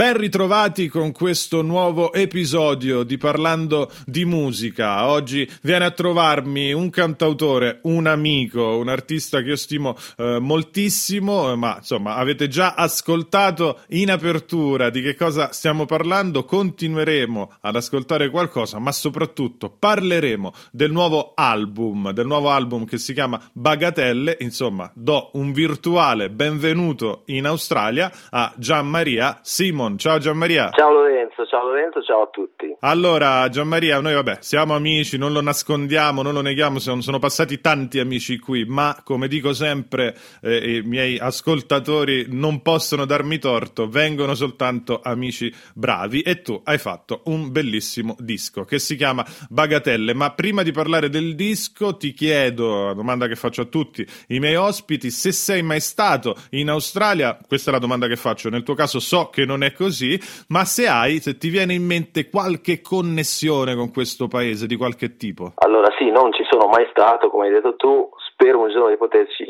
Ben ritrovati con questo nuovo episodio di Parlando di musica. Oggi viene a trovarmi un cantautore, un amico, un artista che io stimo eh, moltissimo, ma insomma avete già ascoltato in apertura di che cosa stiamo parlando. Continueremo ad ascoltare qualcosa, ma soprattutto parleremo del nuovo album, del nuovo album che si chiama Bagatelle. Insomma, do un virtuale benvenuto in Australia a Gianmaria Simon. Ciao Gianmaria. Ciao Lorenzo, ciao Lorenzo, ciao a tutti. Allora, Gianmaria, noi vabbè, siamo amici, non lo nascondiamo, non lo neghiamo, sono passati tanti amici qui, ma come dico sempre, eh, i miei ascoltatori non possono darmi torto, vengono soltanto amici bravi e tu hai fatto un bellissimo disco che si chiama Bagatelle, ma prima di parlare del disco ti chiedo, la domanda che faccio a tutti i miei ospiti, se sei mai stato in Australia, questa è la domanda che faccio, nel tuo caso so che non è così, ma se hai, se ti viene in mente qualche connessione con questo paese di qualche tipo. Allora sì, non ci sono mai stato, come hai detto tu, spero un giorno di poterci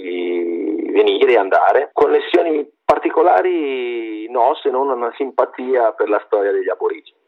venire e andare. Connessioni particolari no, se non una simpatia per la storia degli aborigeni.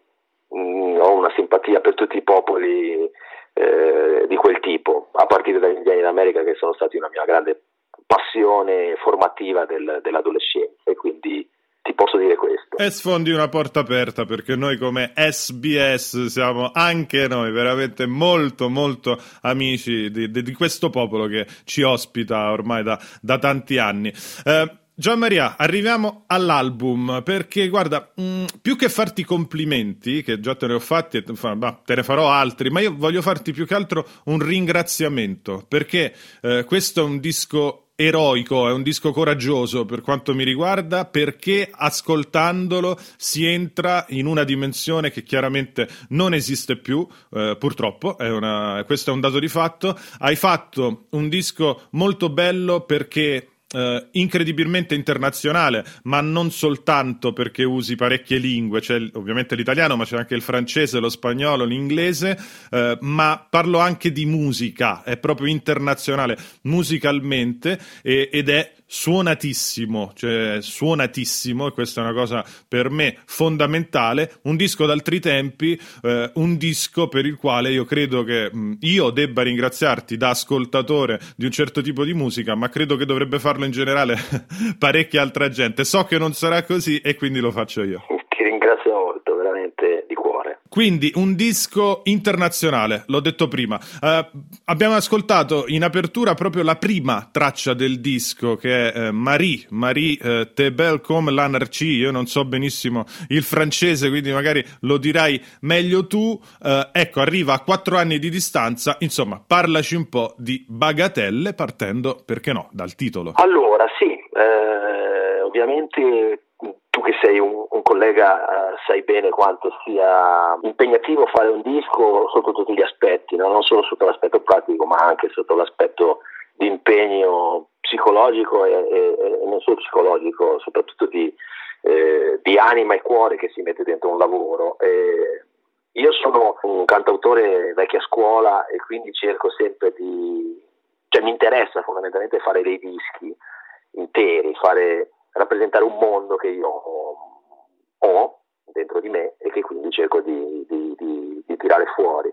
Mm, ho una simpatia per tutti i popoli eh, di quel tipo, a partire dagli indiani d'America che sono stati una mia grande passione formativa del, dell'adolescenza e quindi ti posso dire questo. E sfondi una porta aperta perché noi come SBS siamo anche noi veramente molto molto amici di, di, di questo popolo che ci ospita ormai da, da tanti anni. Eh, Gian Maria, arriviamo all'album perché guarda, mh, mm, più che farti complimenti, che già te ne ho fatti, te ne farò altri, ma io voglio farti più che altro un ringraziamento perché eh, questo è un disco eroico, è un disco coraggioso per quanto mi riguarda, perché ascoltandolo si entra in una dimensione che chiaramente non esiste più, eh, purtroppo, è una, questo è un dato di fatto. Hai fatto un disco molto bello perché Uh, incredibilmente internazionale, ma non soltanto perché usi parecchie lingue, c'è ovviamente l'italiano, ma c'è anche il francese, lo spagnolo, l'inglese, uh, ma parlo anche di musica, è proprio internazionale musicalmente e, ed è suonatissimo, cioè suonatissimo, e questa è una cosa per me fondamentale, un disco d'altri tempi, eh, un disco per il quale io credo che mh, io debba ringraziarti da ascoltatore di un certo tipo di musica, ma credo che dovrebbe farlo in generale parecchia altra gente. So che non sarà così e quindi lo faccio io. Ti ringrazio molto, veramente di cuore. Quindi un disco internazionale, l'ho detto prima. Uh, abbiamo ascoltato in apertura proprio la prima traccia del disco che è uh, Marie, Marie uh, Te belle comme l'anarchie. Io non so benissimo il francese, quindi magari lo dirai meglio tu. ecco, arriva a quattro anni di distanza. Insomma, parlaci un po' di bagatelle partendo, perché no, dal titolo. Allora, sì, ovviamente tu che sei un, un collega uh, sai bene quanto sia impegnativo fare un disco sotto tutti gli aspetti, no? non solo sotto l'aspetto pratico ma anche sotto l'aspetto di impegno psicologico e, e, e non solo psicologico, soprattutto di, eh, di, anima e cuore che si mette dentro un lavoro. E io sono un cantautore vecchia scuola e quindi cerco sempre di... cioè mi interessa fondamentalmente fare dei dischi interi, fare rappresentare un mondo che io ho dentro di me e che quindi cerco di, di, di, di tirare fuori.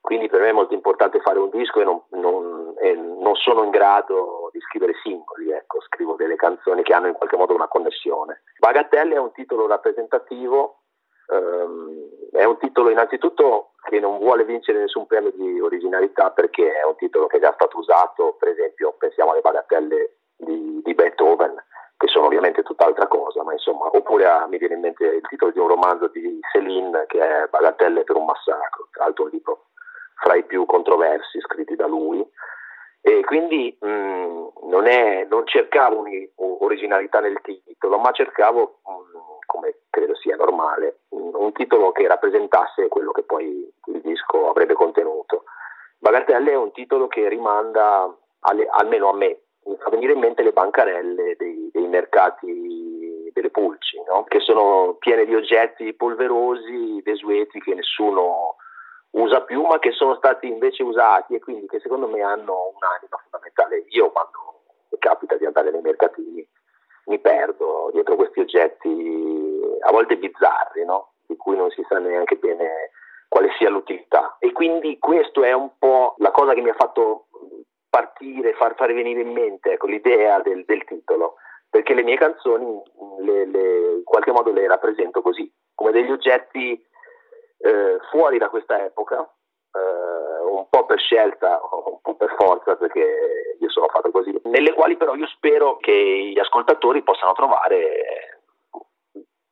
Quindi per me è molto importante fare un disco e non, non, e non sono in grado di scrivere singoli, ecco, scrivo delle canzoni che hanno in qualche modo una connessione. Bagatelle è un titolo rappresentativo, um, è un titolo innanzitutto che non vuole vincere nessun premio di originalità perché è un titolo che è già stato usato, per esempio pensiamo alle bagatelle di, di Beethoven, che sono ovviamente tutt'altra cosa, ma insomma, oppure ah, mi viene in mente il titolo di un romanzo di Céline che è Bagatelle per un massacro, tra l'altro un libro fra i più controversi scritti da lui. E quindi mh, mm, non, è, non, cercavo un'originalità nel titolo, ma cercavo, mh, mm, come credo sia normale, un titolo che rappresentasse quello che poi il disco avrebbe contenuto. Bagatelle è un titolo che rimanda alle, almeno a me mi fa venire in mente le bancarelle dei mercati delle pulci, no? che sono piene di oggetti polverosi, desueti che nessuno usa più, ma che sono stati invece usati e quindi che secondo me hanno un'anima fondamentale. Io quando mi capita di andare nei mercatini mi perdo dietro questi oggetti a volte bizzarri, no? di cui non si sa neanche bene quale sia l'utilità. E quindi questo è un po' la cosa che mi ha fatto partire, far, fare venire in mente ecco, l'idea del, del, titolo, perché le mie canzoni le, le, in qualche modo le rappresento così, come degli oggetti eh, fuori da questa epoca, eh, un po' per scelta, un po' per forza, perché io sono fatto così, nelle quali però io spero che gli ascoltatori possano trovare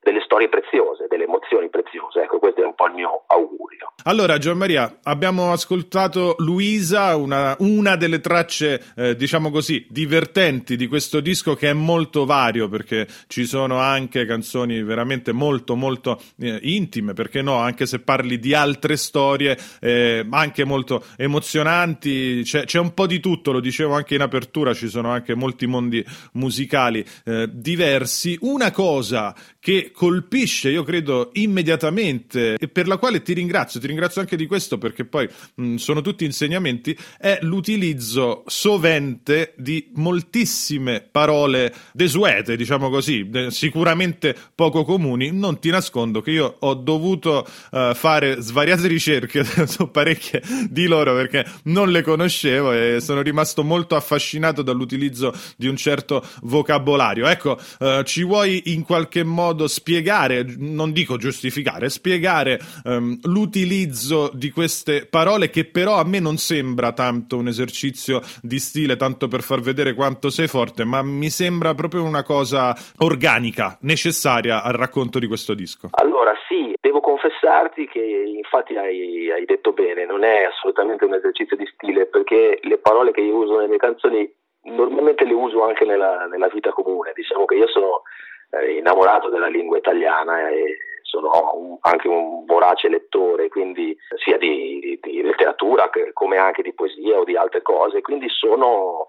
delle storie preziose, delle emozioni preziose. Ecco, questo è un po' il mio augurio. Allora, Gian Maria, abbiamo ascoltato Luisa, una, una delle tracce, eh, diciamo così, divertenti di questo disco che è molto vario perché ci sono anche canzoni veramente molto, molto eh, intime, perché no, anche se parli di altre storie, eh, anche molto emozionanti, c'è, c'è, un po' di tutto, lo dicevo anche in apertura, ci sono anche molti mondi musicali eh, diversi. Una cosa che colpisce, io credo, immediatamente e per la quale ti ringrazio, ti ringrazio anche di questo perché poi mh, sono tutti insegnamenti, è l'utilizzo sovente di moltissime parole desuete, diciamo così, sicuramente poco comuni. Non ti nascondo che io ho dovuto uh, fare svariate ricerche su parecchie di loro perché non le conoscevo e sono rimasto molto affascinato dall'utilizzo di un certo vocabolario. Ecco, uh, ci vuoi in qualche modo spiegare, non dico giustificare, spiegare um, l'utilizzo di queste parole che però a me non sembra tanto un esercizio di stile, tanto per far vedere quanto sei forte, ma mi sembra proprio una cosa organica, necessaria al racconto di questo disco. Allora sì, devo confessarti che infatti hai, hai detto bene, non è assolutamente un esercizio di stile perché le parole che io uso nelle mie canzoni normalmente le uso anche nella, nella vita comune, diciamo che io sono eh, innamorato della lingua italiana e sono anche un vorace lettore, quindi sia di, di, letteratura che, come anche di poesia o di altre cose, quindi sono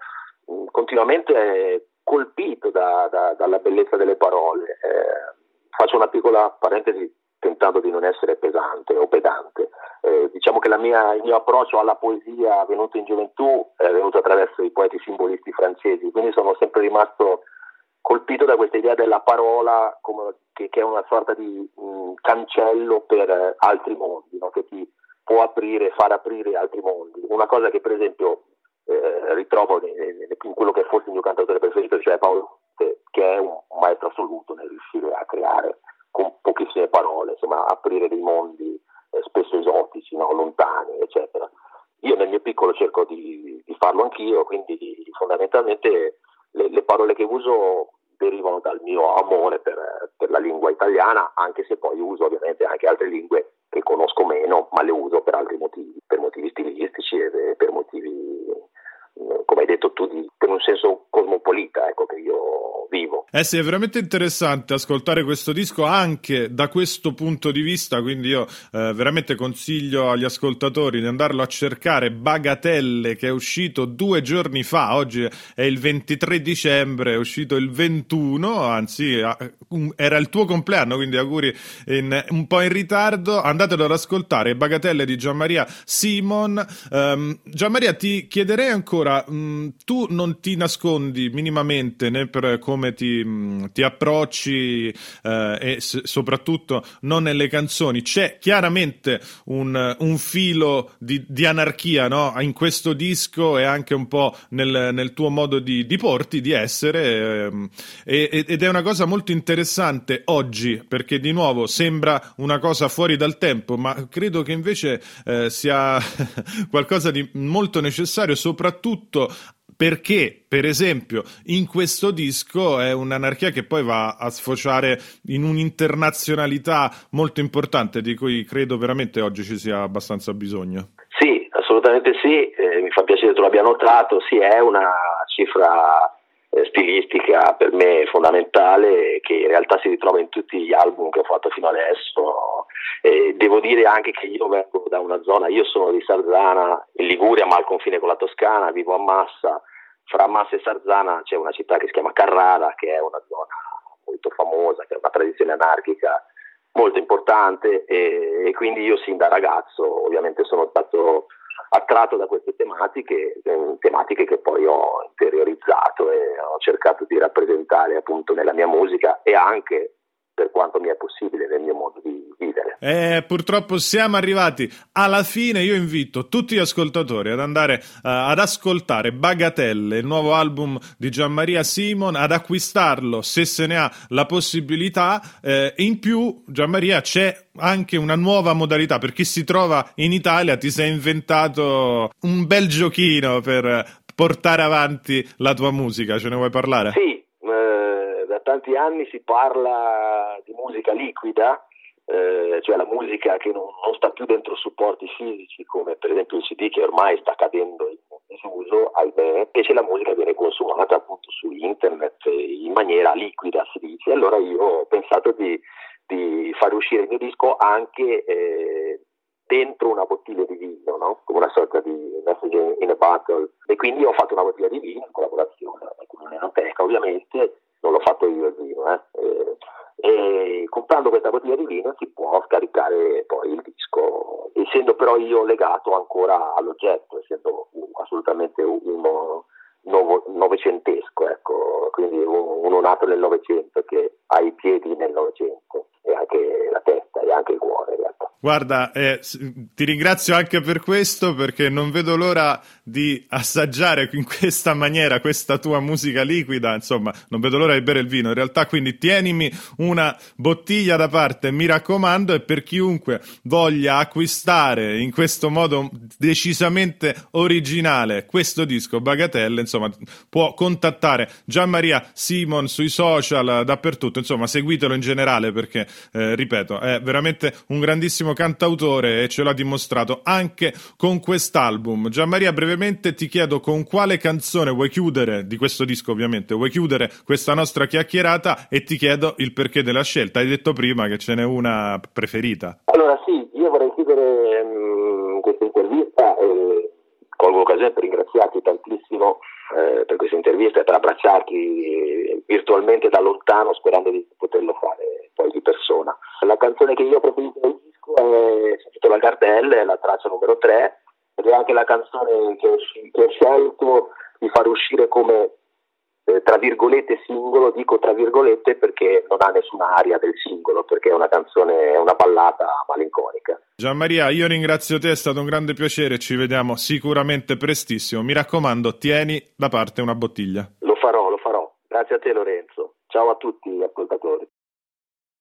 mm, continuamente colpito da, da, dalla bellezza delle parole. Eh, faccio una piccola parentesi tentando di non essere pesante o pedante. Eh, diciamo che mia, il mio approccio alla poesia venuto in gioventù è venuto attraverso i poeti simbolisti francesi, quindi sono sempre rimasto colpito da questa idea della parola come, che, che, è una sorta di mh, cancello per eh, altri mondi, no? che ti può aprire, far aprire altri mondi. Una cosa che per esempio eh, ritrovo in quello che è forse il mio cantatore preferito, cioè Paolo, che è un maestro assoluto nel riuscire a creare con pochissime parole, insomma, aprire dei mondi eh, spesso esotici, no? lontani, eccetera. Io nel mio piccolo cerco di, di farlo anch'io, quindi fondamentalmente le, le parole che uso derivano dal mio amore per, per, la lingua italiana, anche se poi uso ovviamente anche altre lingue che conosco meno, ma le uso per altri motivi, per motivi stilistici e per motivi, come hai detto tu, per un senso cosmopolita ecco, che io vivo. Eh sì, è veramente interessante ascoltare questo disco anche da questo punto di vista, quindi io eh, veramente consiglio agli ascoltatori di andarlo a cercare Bagatelle che è uscito due giorni fa, oggi è il 23 dicembre, è uscito il 21, anzi era il tuo compleanno, quindi auguri in, un po' in ritardo, andatelo ad ascoltare, Bagatelle di Gianmaria Simon. Um, Gianmaria ti chiederei ancora, um, tu non ti nascondi minimamente né per come ti Mm, ti, approcci eh, e s- soprattutto non nelle canzoni. C'è chiaramente un, un filo di, di anarchia no? in questo disco e anche un po' nel, nel tuo modo di, di porti, di essere eh, ed è una cosa molto interessante oggi perché di nuovo sembra una cosa fuori dal tempo ma credo che invece eh, sia qualcosa di molto necessario soprattutto perché, per esempio, in questo disco è un'anarchia che poi va a sfociare in un'internazionalità molto importante di cui credo veramente oggi ci sia abbastanza bisogno. Sì, assolutamente sì, eh, mi fa piacere che tu l'abbia notato, sì, è una cifra eh, stilistica per me fondamentale che in realtà si ritrova in tutti gli album che ho fatto fino adesso. E devo dire anche che io vengo da una zona, io sono di Sarzana, in Liguria ma al confine con la Toscana, vivo a Massa, fra Massa e Sarzana c'è una città che si chiama Carrara, che è una zona molto famosa tradizione anarchica molto importante e, e, quindi io sin da ragazzo ovviamente sono stato attratto da queste tematiche, eh, tematiche che poi ho interiorizzato e ho cercato di rappresentare appunto nella mia musica e anche per quanto mi è possibile nel mio modo di vivere. Eh, purtroppo siamo arrivati alla fine. Io invito tutti gli ascoltatori ad andare uh, ad ascoltare Bagatelle, il nuovo album di Gianmaria Simon, ad acquistarlo se se ne ha la possibilità. Eh, in più, Gianmaria, c'è anche una nuova modalità. Per chi si trova in Italia, ti sei inventato un bel giochino per portare avanti la tua musica. Ce ne vuoi parlare? Sì, tanti anni si parla di musica liquida, eh, cioè la musica che non, non, sta più dentro supporti fisici come per esempio il CD che ormai sta cadendo in disuso, ahimè, invece la musica viene consumata appunto su internet in maniera liquida si dice. Allora io ho pensato di, di fare uscire il mio disco anche eh, dentro una bottiglia di vino, no? come una sorta di message in a bottle. E quindi ho fatto una bottiglia di vino in collaborazione con un'enoteca ovviamente non l'ho fatto io il vino, eh. Questa bottiglia di vino si può scaricare poi il disco, essendo però io legato ancora all'oggetto, essendo assolutamente uno novecentesco, ecco, quindi uno nato nel Novecento che ha i piedi nel Novecento e anche la testa e anche il cuore in realtà. Guarda, eh, ti ringrazio anche per questo perché non vedo l'ora di assaggiare in questa maniera questa tua musica liquida, insomma, non vedo l'ora di bere il vino. In realtà, quindi tienimi una bottiglia da parte, mi raccomando, e per chiunque voglia acquistare in questo modo decisamente originale questo disco Bagatelle, insomma, può contattare Gianmaria Simon sui social, dappertutto, insomma, seguitelo in generale perché, eh, ripeto, è veramente un grandissimo cantautore e ce l'ha dimostrato anche con quest'album. Gianmaria, brevemente ti chiedo con quale canzone vuoi chiudere, di questo disco ovviamente, vuoi chiudere questa nostra chiacchierata e ti chiedo il perché della scelta. Hai detto prima che ce n'è una preferita. Allora sì, io vorrei chiudere um, questa intervista e colgo l'occasione per ringraziarti tantissimo eh, per questa intervista e per abbracciarti virtualmente da lontano sperando di poterlo fare poi di persona. La canzone che io ho preferito del disco è, si intitola Gardelle, è la traccia numero 3 ed è anche la canzone che, che ho scelto di far uscire come eh, tra virgolette singolo, dico tra virgolette perché non ha nessuna aria del singolo, perché è una canzone, è una ballata malinconica. Gianmaria, io ringrazio te, è stato un grande piacere, ci vediamo sicuramente prestissimo. Mi raccomando, tieni da parte una bottiglia. Lo farò, lo farò. Grazie a te Lorenzo. Ciao a tutti gli ascoltatori.